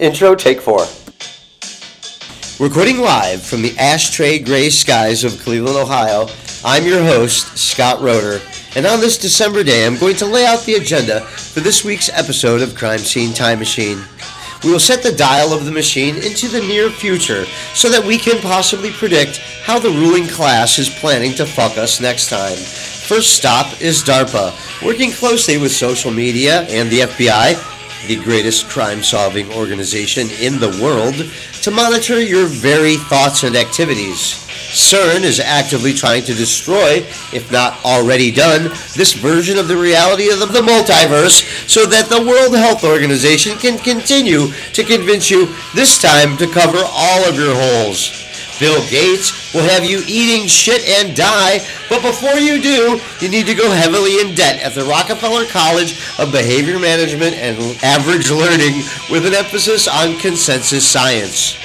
Intro, take four. Recording live from the ashtray gray skies of Cleveland, Ohio, I'm your host, Scott Roeder, and on this December day, I'm going to lay out the agenda for this week's episode of Crime Scene Time Machine. We will set the dial of the machine into the near future so that we can possibly predict how the ruling class is planning to fuck us next time. First stop is DARPA, working closely with social media and the FBI the greatest crime solving organization in the world, to monitor your very thoughts and activities. CERN is actively trying to destroy, if not already done, this version of the reality of the multiverse so that the World Health Organization can continue to convince you, this time, to cover all of your holes. Bill Gates will have you eating shit and die, but before you do, you need to go heavily in debt at the Rockefeller College of Behavior Management and Average Learning with an emphasis on consensus science.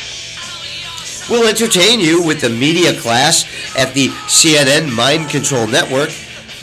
We'll entertain you with the media class at the CNN Mind Control Network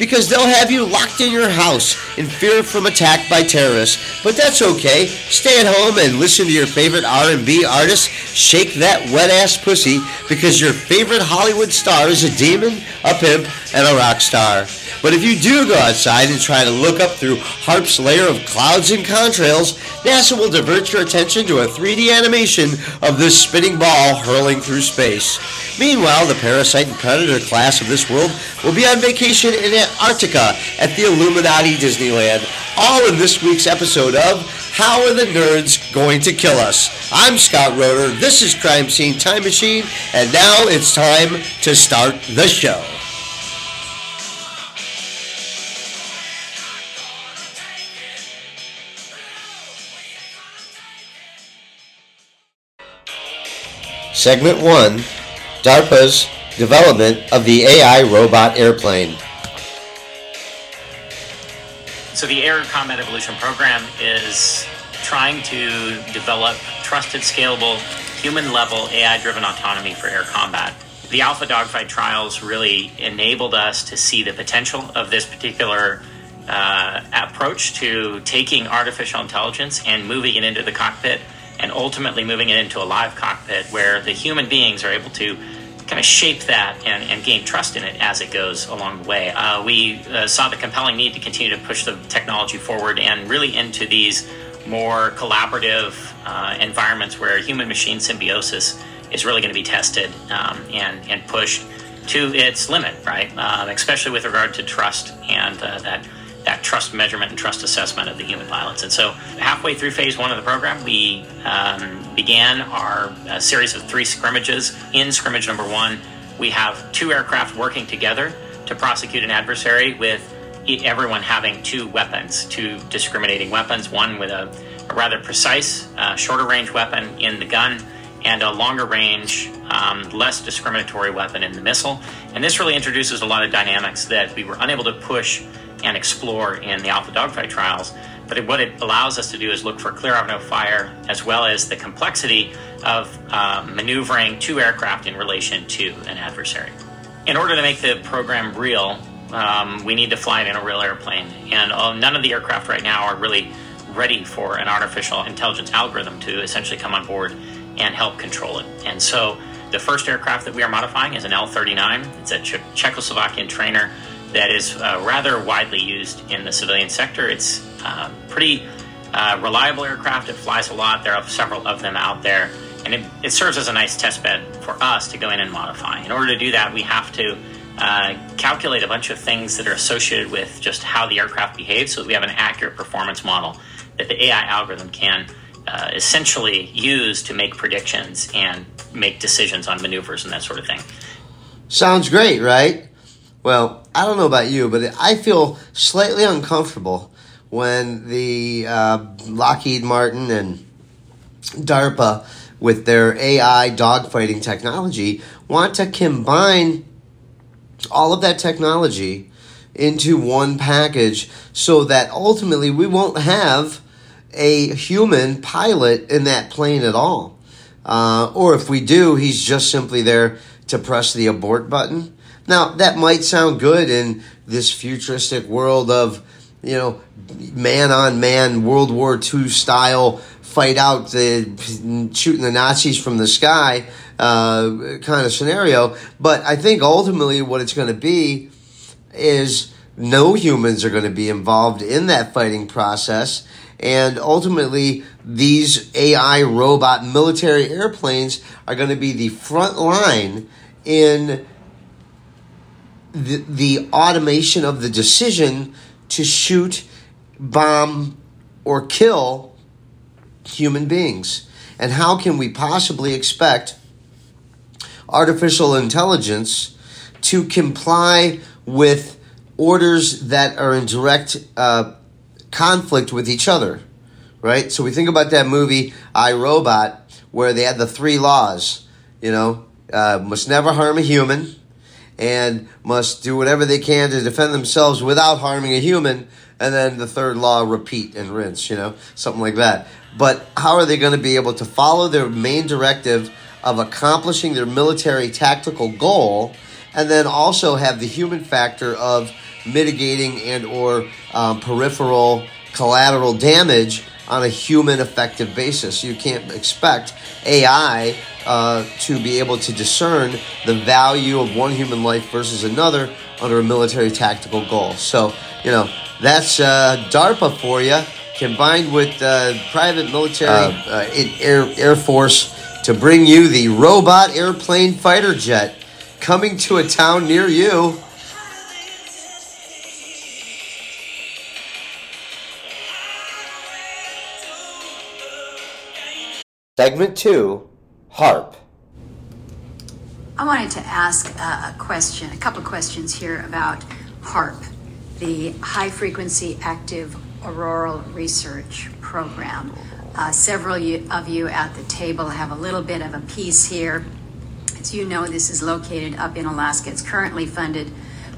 because they'll have you locked in your house in fear from attack by terrorists. But that's okay. Stay at home and listen to your favorite R&B artist shake that wet ass pussy because your favorite Hollywood star is a demon, a pimp, and a rock star. But if you do go outside and try to look up through HAARP's layer of clouds and contrails, NASA will divert your attention to a 3D animation of this spinning ball hurling through space. Meanwhile, the parasite and predator class of this world will be on vacation in Antarctica at the Illuminati Disneyland, all in this week's episode of How Are the Nerds Going to Kill Us? I'm Scott Roeder, this is Crime Scene Time Machine, and now it's time to start the show. Segment 1 DARPA's development of the AI robot airplane. So, the Air Combat Evolution Program is trying to develop trusted, scalable, human level AI driven autonomy for air combat. The Alpha Dogfight trials really enabled us to see the potential of this particular uh, approach to taking artificial intelligence and moving it into the cockpit and ultimately moving it into a live cockpit where the human beings are able to kind of shape that and, and gain trust in it as it goes along the way. Uh, we uh, saw the compelling need to continue to push the technology forward and really into these more collaborative uh, environments where human machine symbiosis is really going to be tested um, and, and pushed to its limit, right? Um, especially with regard to trust and uh, that that trust measurement and trust assessment of the human pilots. And so, halfway through phase one of the program, we um, began our uh, series of three scrimmages. In scrimmage number one, we have two aircraft working together to prosecute an adversary with everyone having two weapons, two discriminating weapons, one with a, a rather precise, uh, shorter range weapon in the gun, and a longer range, um, less discriminatory weapon in the missile. And this really introduces a lot of dynamics that we were unable to push and explore in the Alpha Dogfight trials. But what it allows us to do is look for clear of fire, as well as the complexity of uh, maneuvering two aircraft in relation to an adversary. In order to make the program real, um, we need to fly it in a real airplane. And uh, none of the aircraft right now are really ready for an artificial intelligence algorithm to essentially come on board and help control it. And so the first aircraft that we are modifying is an L 39. It's a che- Czechoslovakian trainer that is uh, rather widely used in the civilian sector. It's uh, pretty uh, reliable aircraft. It flies a lot. There are several of them out there, and it, it, serves as a nice test bed for us to go in and modify. In order to do that, we have to uh, calculate a bunch of things that are associated with just how the aircraft behaves, so that we have an accurate performance model that the AI algorithm can. Uh, essentially use to make predictions and make decisions on maneuvers and that sort of thing. Sounds great, right? Well, I don't know about you, but I feel slightly uncomfortable when the uh, Lockheed Martin and DARPA, with their AI dogfighting technology, want to combine all of that technology into one package so that ultimately we won't have a human pilot in that plane at all. Uh, or if we do, he's just simply there to press the abort button. Now, that might sound good in this futuristic world of, you know, man on man World War II style fight out the shooting the Nazis from the sky uh, kind of scenario. But I think ultimately what it's going to be is no humans are going to be involved in that fighting process. And ultimately, these AI robot military airplanes are going to be the front line in the, the automation of the decision to shoot, bomb, or kill human beings. And how can we possibly expect artificial intelligence to comply with orders that are in direct uh, conflict with each other? Right? So we think about that movie, I Robot, where they had the three laws, you know, uh, must never harm a human and must do whatever they can to defend themselves without harming a human. And then the third law, repeat and rinse, you know, something like that. But how are they going to be able to follow their main directive of accomplishing their military tactical goal and then also have the human factor of mitigating and or um, peripheral collateral damage on a human effective basis. You can't expect AI uh, to be able to discern the value of one human life versus another under a military tactical goal. So, you know, that's uh, DARPA for you, combined with uh, private military uh, uh, air, air Force to bring you the robot airplane fighter jet coming to a town near you. Segment 2 HAARP. I wanted to ask a question, a couple of questions here about HAARP, the High Frequency Active Auroral Research Program. Uh, several of you at the table have a little bit of a piece here. As you know, this is located up in Alaska. It's currently funded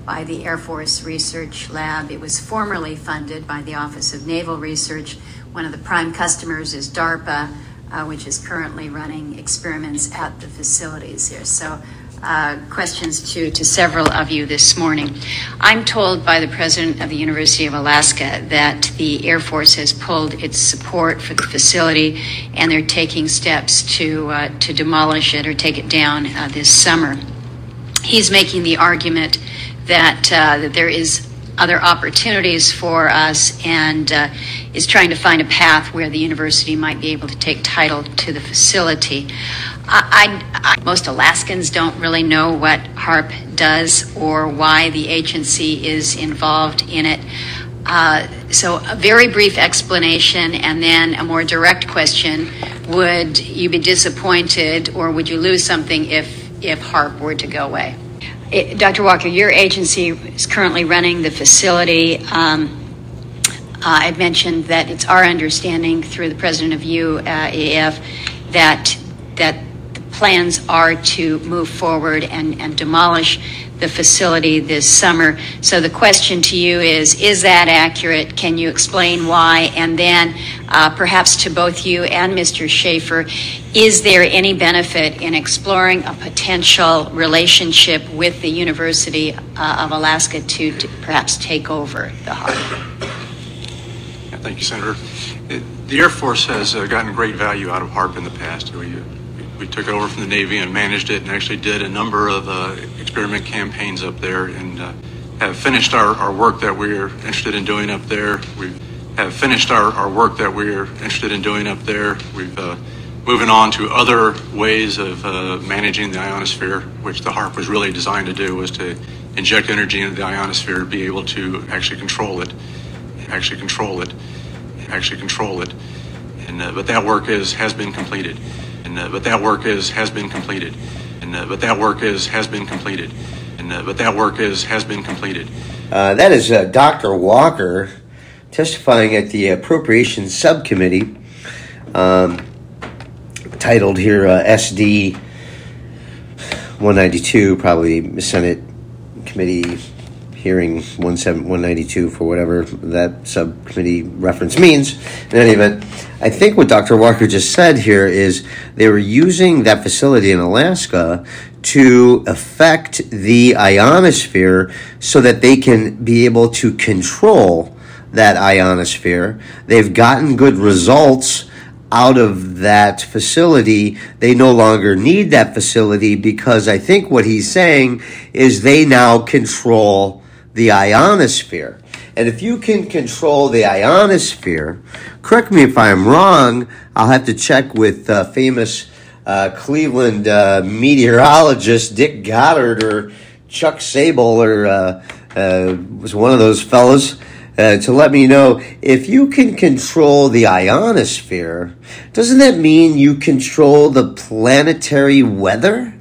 by the Air Force Research Lab. It was formerly funded by the Office of Naval Research. One of the prime customers is DARPA uh, which is currently running experiments at the facilities here. So, uh, questions to, to several of you this morning. I'm told by the president of the University of Alaska that the Air Force has pulled its support for the facility and they're taking steps to, uh, to demolish it or take it down uh, this summer. He's making the argument that, uh, that there is other opportunities for us and uh, is trying to find a path where the university might be able to take title to the facility. I, I, most Alaskans don't really know what HAARP does or why the agency is involved in it. Uh, so, a very brief explanation and then a more direct question Would you be disappointed or would you lose something if, if HAARP were to go away? It, Dr. Walker, your agency is currently running the facility. Um, uh, I've mentioned that it's our understanding through the president of UAF that that the plans are to move forward and, and demolish the facility this summer. So the question to you is: Is that accurate? Can you explain why? And then, uh, perhaps to both you and Mr. Shaffer, is there any benefit in exploring a potential relationship with the University uh, of Alaska to, to perhaps take over the HAARP? Thank you, Senator. It, the Air Force has uh, gotten great value out of HAARP in the past. We, we took it over from the Navy and managed it and actually did a number of uh, experiment campaigns up there and uh, have finished our, our work that we're interested in doing up there. We have finished our, our work that we're interested in doing up there. We've uh, moving on to other ways of uh, managing the ionosphere, which the HAARP was really designed to do, was to inject energy into the ionosphere, be able to actually control it, actually control it actually control it. And uh, but that work is has been completed. And uh, but that work is has been completed. And uh, but that work is has been completed. And uh, but that work is has been completed. Uh, that is uh, Dr. Walker testifying at the Appropriations Subcommittee, um, titled here SD 192, probably Senate Committee hearing 192 for whatever that subcommittee reference means. In any event, I think what Dr. Walker just said here is they were using that facility in Alaska to affect the ionosphere so that they can be able to control that ionosphere. They've gotten good results out of that facility, they no longer need that facility because I think what he's saying is they now control the ionosphere. And if you can control the ionosphere, correct me if I'm wrong, I'll have to check with uh, famous uh, Cleveland uh, meteorologist Dick Goddard or Chuck Sable or uh, uh, was one of those fellows. Uh, to let me know if you can control the ionosphere, doesn't that mean you control the planetary weather?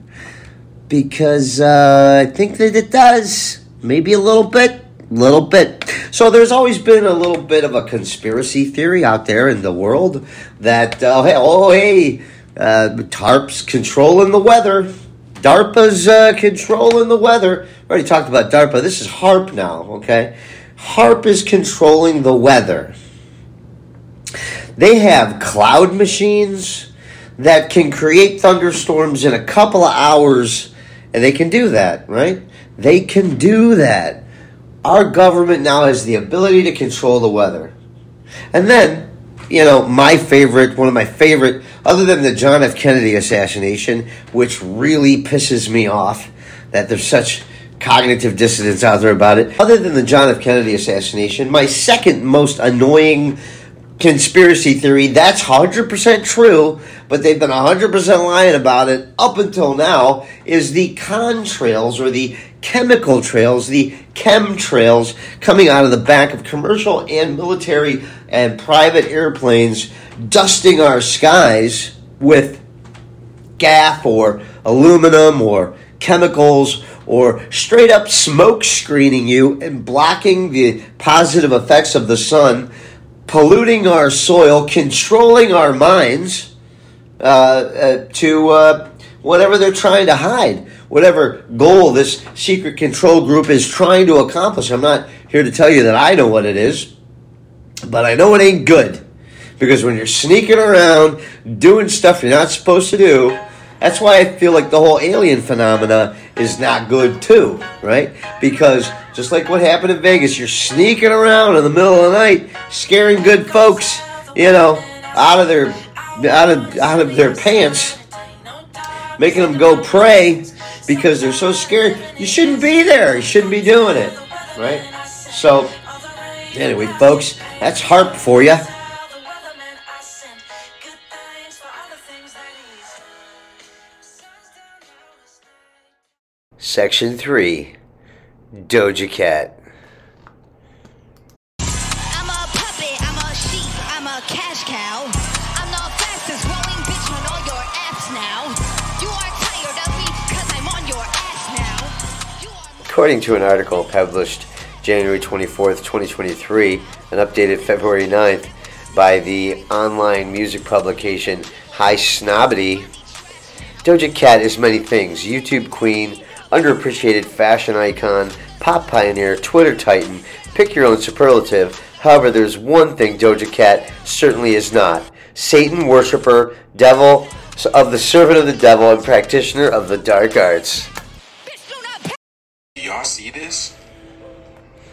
Because I think that it does. Maybe a little bit, little bit. So there's always been a little bit of a conspiracy theory out there in the world that uh, hey, oh hey, uh, TARP's controlling the weather. DARPA's uh, controlling the weather. We already talked about DARPA. This is HAARP now. Okay, HAARP is controlling the weather. They have cloud machines that can create thunderstorms in a couple of hours, and they can do that, right? They can do that. Our government now has the ability to control the weather. And then, you know, my favorite, one of my favorite, other than the John F. Kennedy assassination, which really pisses me off that there's such cognitive dissonance out there about it. Other than the John F. Kennedy assassination, my second most annoying conspiracy theory that's 100% true, but they've been 100% lying about it up until now is the contrails or the chemical trails, the chemtrails coming out of the back of commercial and military and private airplanes dusting our skies with gaff or aluminum or chemicals or straight up smoke screening you and blocking the positive effects of the sun, polluting our soil, controlling our minds uh, uh, to uh, whatever they're trying to hide, whatever goal this secret control group is trying to accomplish. I'm not here to tell you that I know what it is, but I know it ain't good. Because when you're sneaking around doing stuff you're not supposed to do, that's why I feel like the whole alien phenomena is not good too, right? Because just like what happened in Vegas, you're sneaking around in the middle of the night, scaring good folks, you know, out of their out of out of their pants, making them go pray because they're so scared. You shouldn't be there. You shouldn't be doing it, right? So, anyway, folks, that's HAARP for you. Section 3 Doja Cat. According to an article published January 24th, 2023, and updated February 9th by the online music publication Highsnobiety, Doja Cat is many things YouTube queen, underappreciated fashion icon, pop pioneer, Twitter titan, pick your own superlative. However, there's one thing Doja Cat certainly is not Satan worshiper, devil of the servant of the devil, and practitioner of the dark arts. See this?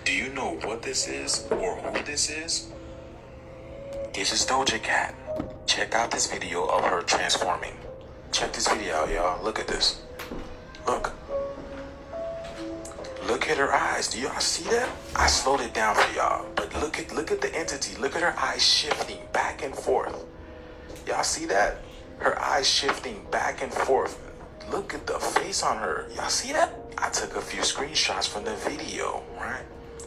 Do you know what this is or who this is? This is Doja Cat. Check out this video of her transforming. Check this video out, y'all. Look at this. Look. Look at her eyes. Do y'all see that? I slowed it down for y'all. But look at look at the entity. Look at her eyes shifting back and forth. Y'all see that? Her eyes shifting back and forth. Look at the face on her. Y'all see that? I took a few screenshots from the video, right?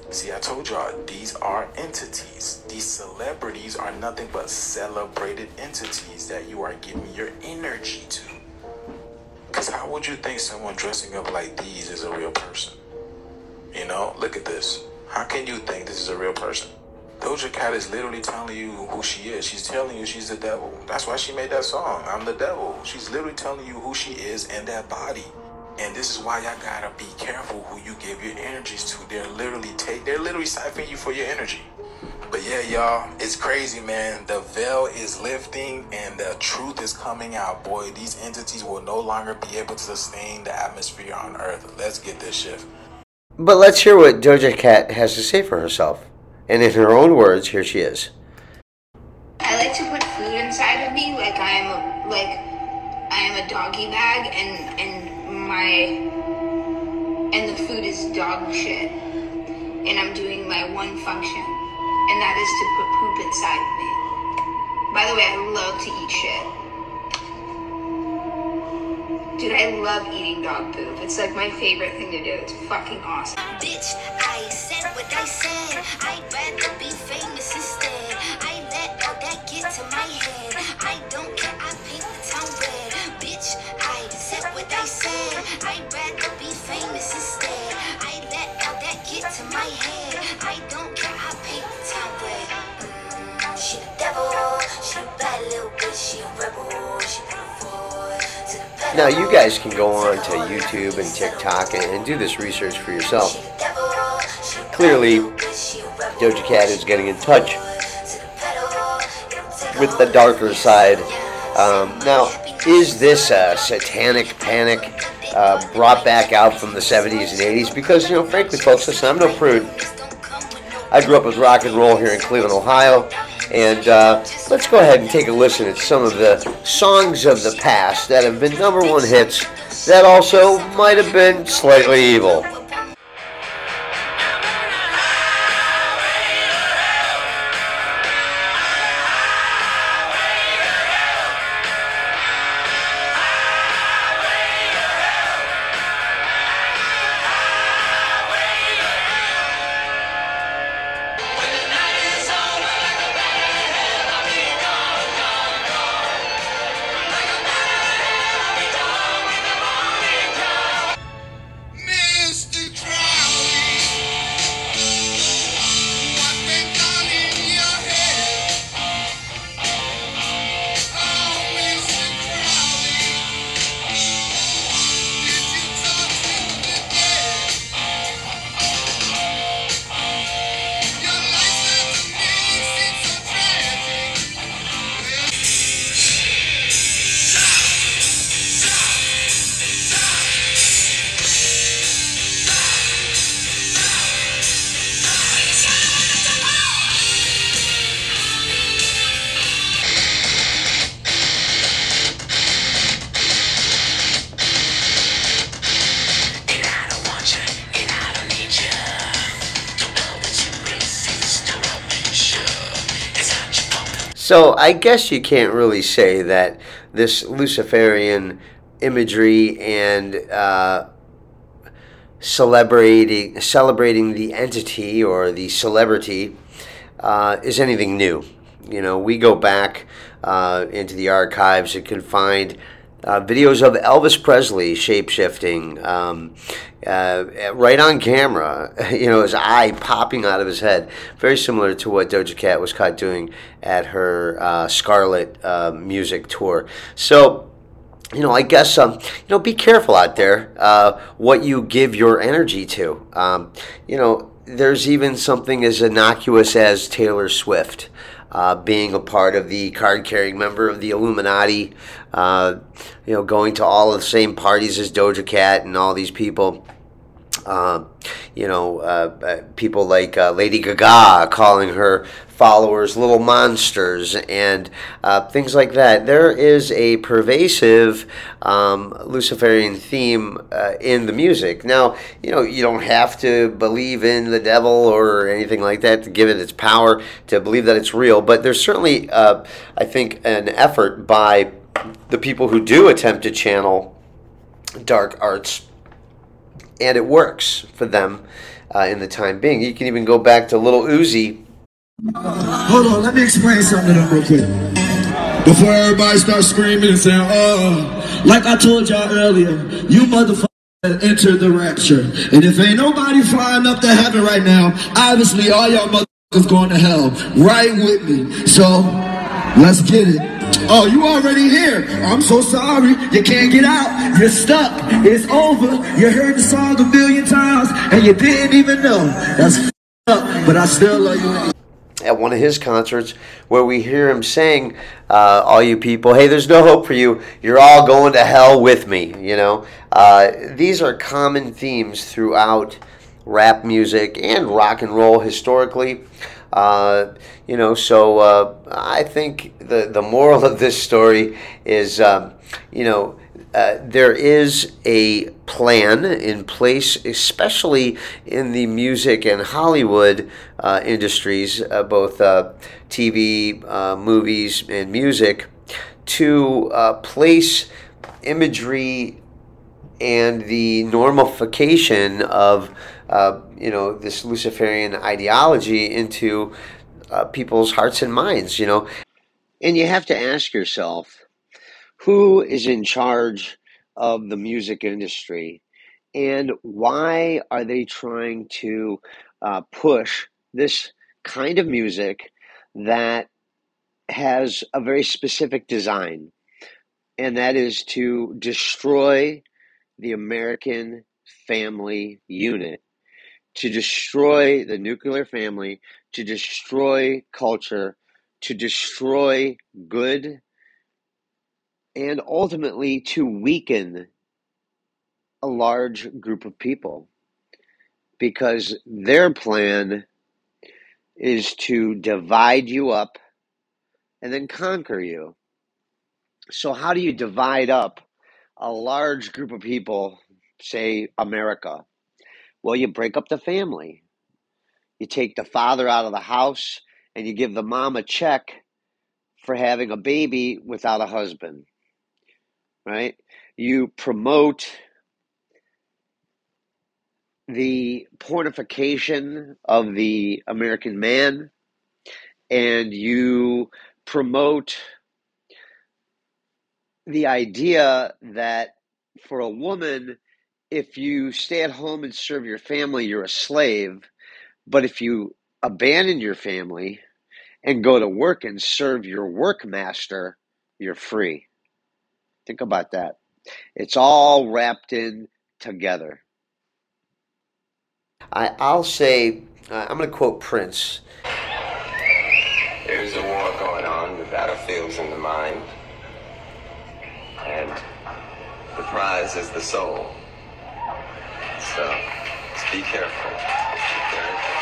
See, I told y'all these are entities. These celebrities are nothing but celebrated entities that you are giving your energy to. Because how would you think someone dressing up like these is a real person? You know, look at this. How can you think this is a real person? Doja Cat is literally telling you who she is. She's telling you she's the devil. That's why she made that song. I'm the devil. She's literally telling you who she is in that body. And this is why y'all gotta be careful who you give your energies to. They're literally take they're literally siphoning you for your energy. But yeah, y'all, it's crazy, man. The veil is lifting and the truth is coming out. Boy, these entities will no longer be able to sustain the atmosphere on Earth. Let's get this shift. But let's hear what Doja Cat has to say for herself. And in her own words, here she is. I like to put food inside of me like I am a, like I am a doggy bag and and my and the food is dog shit and I'm doing my one function and that is to put poop inside of me. By the way, I love to eat shit. Dude, I love eating dog poop. It's like my favorite thing to do. It's fucking awesome. Bitch, I said what I said. I'd rather be famous instead. My head. I don't care, I paint the town red. Mm, she the devil, she a bad little bitch, she a rebel, she put her forward to the pedal. Now, you guys can go on to YouTube and TikTok and, and do this research for yourself. Clearly, Doja Cat is getting in touch with the darker side. Um, now, is this a satanic panic uh, brought back out from the 70s and 80s? Because, you know, frankly, folks, listen, I'm no prude. I grew up with rock and roll here in Cleveland, Ohio. And uh, let's go ahead and take a listen at some of the songs of the past that have been number one hits that also might have been slightly evil. So I guess you can't really say that this Luciferian imagery and uh, celebrating celebrating the entity or the celebrity uh, is anything new. You know, we go back uh, into the archives and can find uh, videos of Elvis Presley shapeshifting um, uh, right on camera. You know, his eye popping out of his head, very similar to what Doja Cat was caught doing at her uh, Scarlet uh, music tour. So. You know, I guess um, you know. Be careful out there. Uh, what you give your energy to. Um, you know, there's even something as innocuous as Taylor Swift uh, being a part of the card carrying member of the Illuminati, uh, you know, going to all of the same parties as Doja Cat and all these people. Um, you know, uh, uh, people like uh, Lady Gaga calling her followers little monsters and uh, things like that. There is a pervasive um, Luciferian theme uh, in the music. Now, you know, you don't have to believe in the devil or anything like that to give it its power to believe that it's real, but there's certainly, uh, I think, an effort by the people who do attempt to channel dark arts and it works for them uh, in the time being. You can even go back to Little Uzi. Hold on, let me explain something to them real quick. Before everybody starts screaming and saying, oh, like I told y'all earlier, you motherfuckers entered the rapture. And if ain't nobody flying up to heaven right now, obviously all y'all motherfuckers going to hell. Right with me. So, let's get it. Oh, you already here. I'm so sorry. You can't get out. You're stuck. It's over. You heard the song a million times and you didn't even know. That's up, but I still love you. At one of his concerts, where we hear him saying, uh, "All you people, hey, there's no hope for you. You're all going to hell with me." You know, uh, these are common themes throughout rap music and rock and roll historically. Uh, you know, so uh, I think the the moral of this story is, um, you know. Uh, there is a plan in place, especially in the music and Hollywood uh, industries, uh, both TV, movies, and music, to place imagery and the normalification of uh, you know this Luciferian ideology into uh, people's hearts and minds. You know, and you have to ask yourself, who is in charge of the music industry, and why are they trying to uh, push this kind of music that has a very specific design, and that is to destroy the American family unit, to destroy the nuclear family, to destroy culture, to destroy good, and ultimately to weaken a large group of people because their plan is to divide you up and then conquer you. So, how do you divide up a large group of people, say America? Well, you break up the family. You take the father out of the house and you give the mom a check for having a baby without a husband, right? You promote the pornification of the American man and you promote the idea that for a woman, if you stay at home and serve your family, you're a slave. But if you abandon your family and go to work and serve your work master, you're free. Think about that. It's all wrapped in together. I, I'll say, uh, I'm going to quote Prince. There's a war going on. The battlefield's in the mind. And the prize is the soul. So, let's be careful. Be very careful.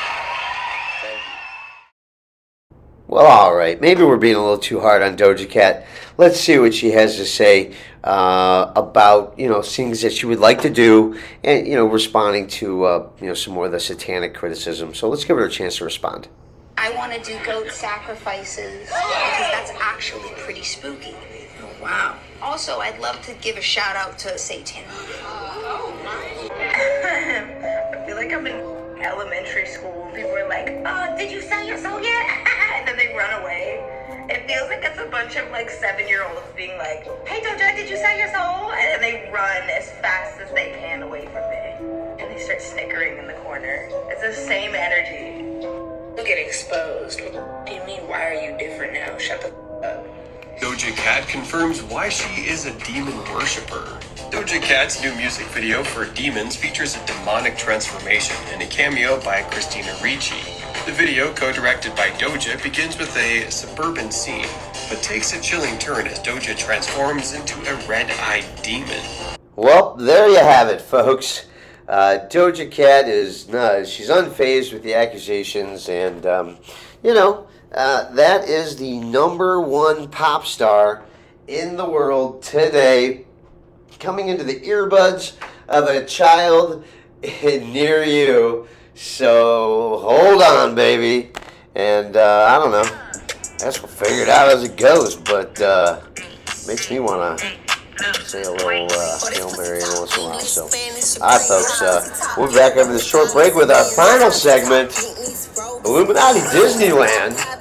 Thank you. Well, all right. Maybe we're being a little too hard on Doja Cat. Let's see what she has to say uh, about you know things that she would like to do, and you know responding to uh, you know some more of the satanic criticism. So let's give her a chance to respond. I want to do goat sacrifices because that's actually pretty spooky. Oh, wow. Also, I'd love to give a shout out to Satan. I feel like I'm in elementary school. People are like, "Oh, did you sell your soul yet?" and then they run away. It feels like it's a bunch of like seven-year-olds being like, "Hey, Doja, did you sell your soul?" And then they run as fast as they can away from me, and they start snickering in the corner. It's the same energy. You'll get exposed. What do you mean? Why are you different now? Shut the. Doja Cat confirms why she is a demon worshiper. Doja Cat's new music video for Demons features a demonic transformation and a cameo by Christina Ricci. The video, co-directed by Doja, begins with a suburban scene, but takes a chilling turn as Doja transforms into a red-eyed demon. Well, there you have it, folks. Uh, Doja Cat is no, she's unfazed with the accusations, and um, you know uh, that is the number one pop star in the world today, coming into the earbuds of a child near you. So hold on, baby, and uh, I don't know. That's guess we'll figure it out as it goes, but uh, makes me want to say a little uh, Hail Mary once in a while. So, all right, folks, uh, we'll be back after this short break with our final segment, Illuminati Disneyland.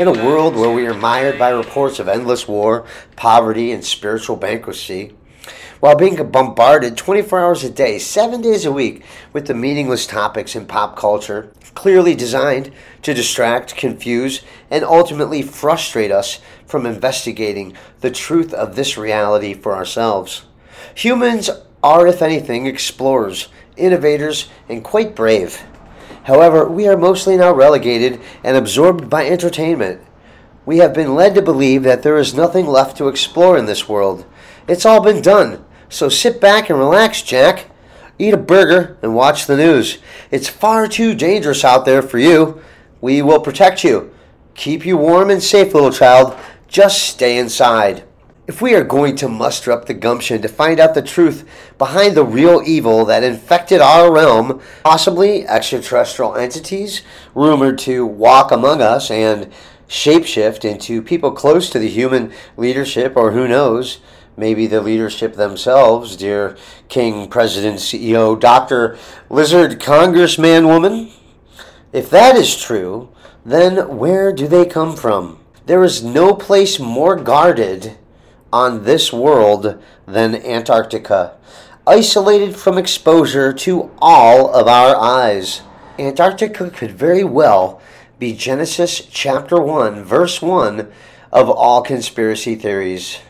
In a world where we are mired by reports of endless war, poverty, and spiritual bankruptcy, while being bombarded 24 hours a day, seven days a week with the meaningless topics in pop culture, clearly designed to distract, confuse, and ultimately frustrate us from investigating the truth of this reality for ourselves. Humans are, if anything, explorers, innovators, and quite brave. However, we are mostly now relegated and absorbed by entertainment. We have been led to believe that there is nothing left to explore in this world. It's all been done. So sit back and relax, Jack. Eat a burger and watch the news. It's far too dangerous out there for you. We will protect you. Keep you warm and safe, little child. Just stay inside. If we are going to muster up the gumption to find out the truth behind the real evil that infected our realm, possibly extraterrestrial entities rumored to walk among us and shapeshift into people close to the human leadership, or who knows, maybe the leadership themselves, dear King, President, CEO, Dr. Lizard, Congressman, woman? If that is true, then where do they come from? There is no place more guarded on this world than Antarctica, isolated from exposure to all of our eyes. Antarctica could very well be Genesis chapter 1, verse 1 of all conspiracy theories.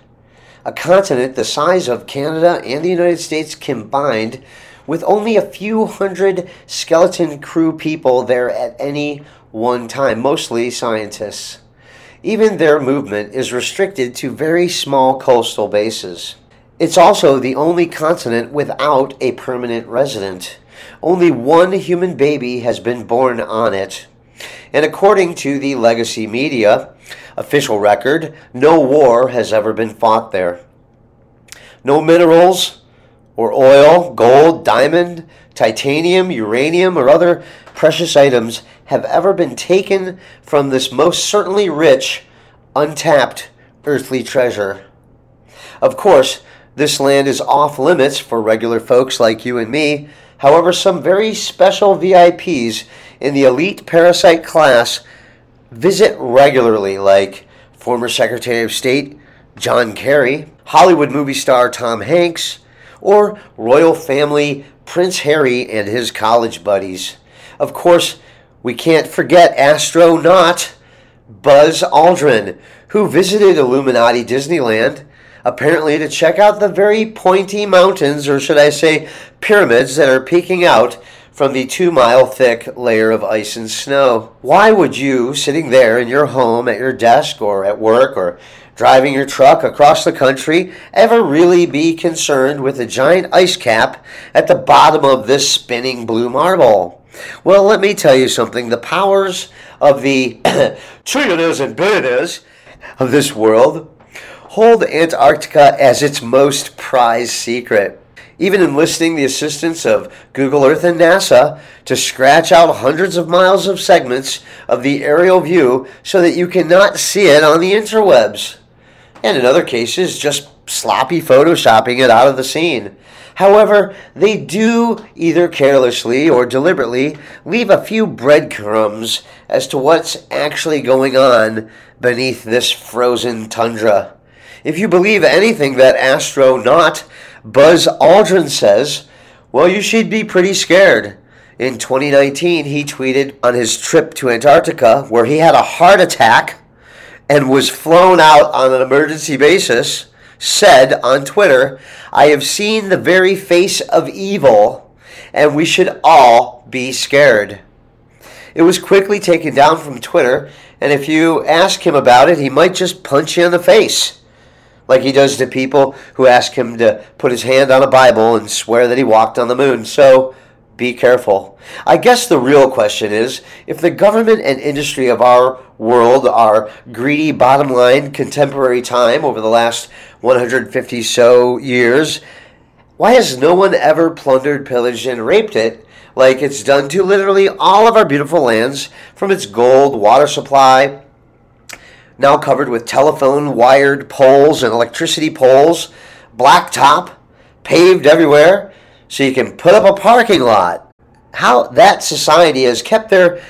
A continent the size of Canada and the United States combined, with only a few hundred skeleton crew people there at any one time, mostly scientists. Even their movement is restricted to very small coastal bases. It's also the only continent without a permanent resident. Only one human baby has been born on it. And according to the legacy media official record, no war has ever been fought there. No minerals or oil, gold, diamond, titanium, uranium, or other precious items have ever been taken from this most certainly rich, untapped earthly treasure. Of course, this land is off limits for regular folks like you and me. However, some very special VIPs in the elite parasite class visit regularly, like former Secretary of State John Kerry, Hollywood movie star Tom Hanks, or royal family Prince Harry and his college buddies. Of course, we can't forget astronaut Buzz Aldrin, who visited Illuminati Disneyland apparently to check out the very pointy mountains, or should I say pyramids, that are peeking out from the two mile thick layer of ice and snow. Why would you, sitting there in your home, at your desk, or at work, or driving your truck across the country, ever really be concerned with a giant ice cap at the bottom of this spinning blue marble? Well, let me tell you something. The powers of the trillionaires and billionaires of this world hold Antarctica as its most prized secret. Even enlisting the assistance of Google Earth and NASA to scratch out hundreds of miles of segments of the aerial view so that you cannot see it on the interwebs. And in other cases, just sloppy photoshopping it out of the scene. However, they do either carelessly or deliberately leave a few breadcrumbs as to what's actually going on beneath this frozen tundra. If you believe anything that astronaut Buzz Aldrin says, well, you should be pretty scared. In 2019, he tweeted on his trip to Antarctica where he had a heart attack and was flown out on an emergency basis, said on Twitter, I have seen the very face of evil, and we should all be scared. It was quickly taken down from Twitter, and if you ask him about it, he might just punch you in the face, like he does to people who ask him to put his hand on a Bible and swear that he walked on the moon. So be careful. I guess the real question is if the government and industry of our world are greedy, bottom line, contemporary time over the last 150 so years, why has no one ever plundered, pillaged, and raped it like it's done to literally all of our beautiful lands from its gold, water supply, now covered with telephone wired poles and electricity poles, blacktop, paved everywhere, so you can put up a parking lot? How that society has kept their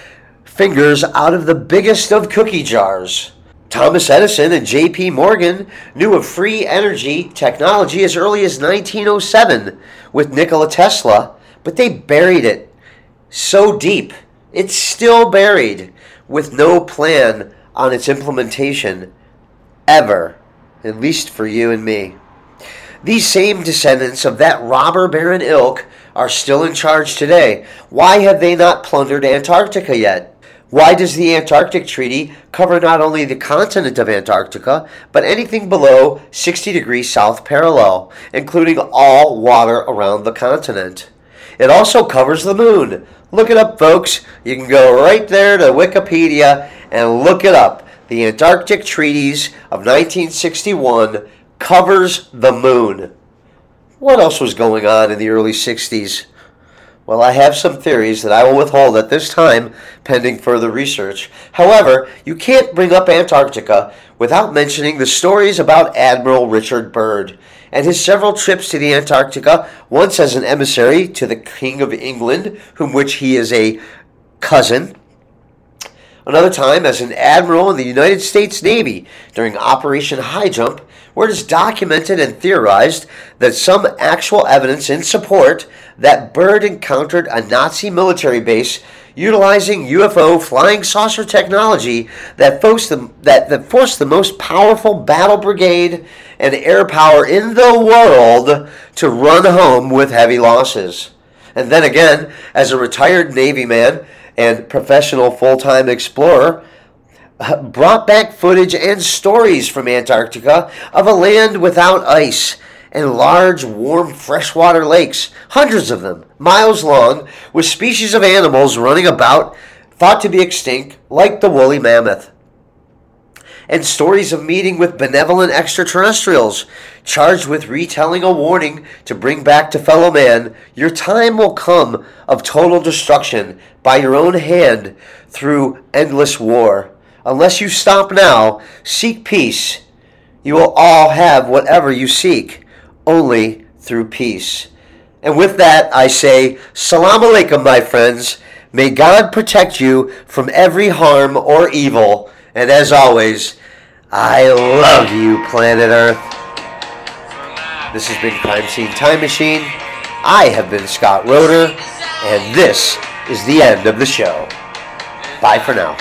fingers out of the biggest of cookie jars. Thomas Edison and J.P. Morgan knew of free energy technology as early as 1907 with Nikola Tesla, but they buried it so deep. It's still buried with no plan on its implementation ever, at least for you and me. These same descendants of that robber baron ilk are still in charge today. Why have they not plundered Antarctica yet? Why does the Antarctic Treaty cover not only the continent of Antarctica, but anything below 60 degrees south parallel, including all water around the continent? It also covers the moon. Look it up, folks. You can go right there to Wikipedia and look it up. The Antarctic Treaties of 1961 covers the moon. What else was going on in the early 60s? Well, I have some theories that I will withhold at this time pending further research. However, you can't bring up Antarctica without mentioning the stories about Admiral Richard Byrd and his several trips to the Antarctica, once as an emissary to the King of England, whom which he is a cousin, another time as an admiral in the United States Navy during Operation Highjump, where it is documented and theorized that some actual evidence in support that Byrd encountered a Nazi military base utilizing UFO flying saucer technology that forced the, that, that forced the most powerful battle brigade and air power in the world to run home with heavy losses. And then again, as a retired Navy man and professional full time explorer, brought back footage and stories from Antarctica of a land without ice and large, warm freshwater lakes, hundreds of them, miles long, with species of animals running about thought to be extinct, like the woolly mammoth. And stories of meeting with benevolent extraterrestrials, charged with retelling a warning to bring back to fellow man your time will come of total destruction by your own hand through endless war. Unless you stop now, seek peace. You will all have whatever you seek, only through peace. And with that, I say, Salam alaikum, my friends. May God protect you from every harm or evil. And as always, I love you, planet Earth. This has been Crime Scene Time Machine. I have been Scott Roeder, and this is the end of the show. Bye for now.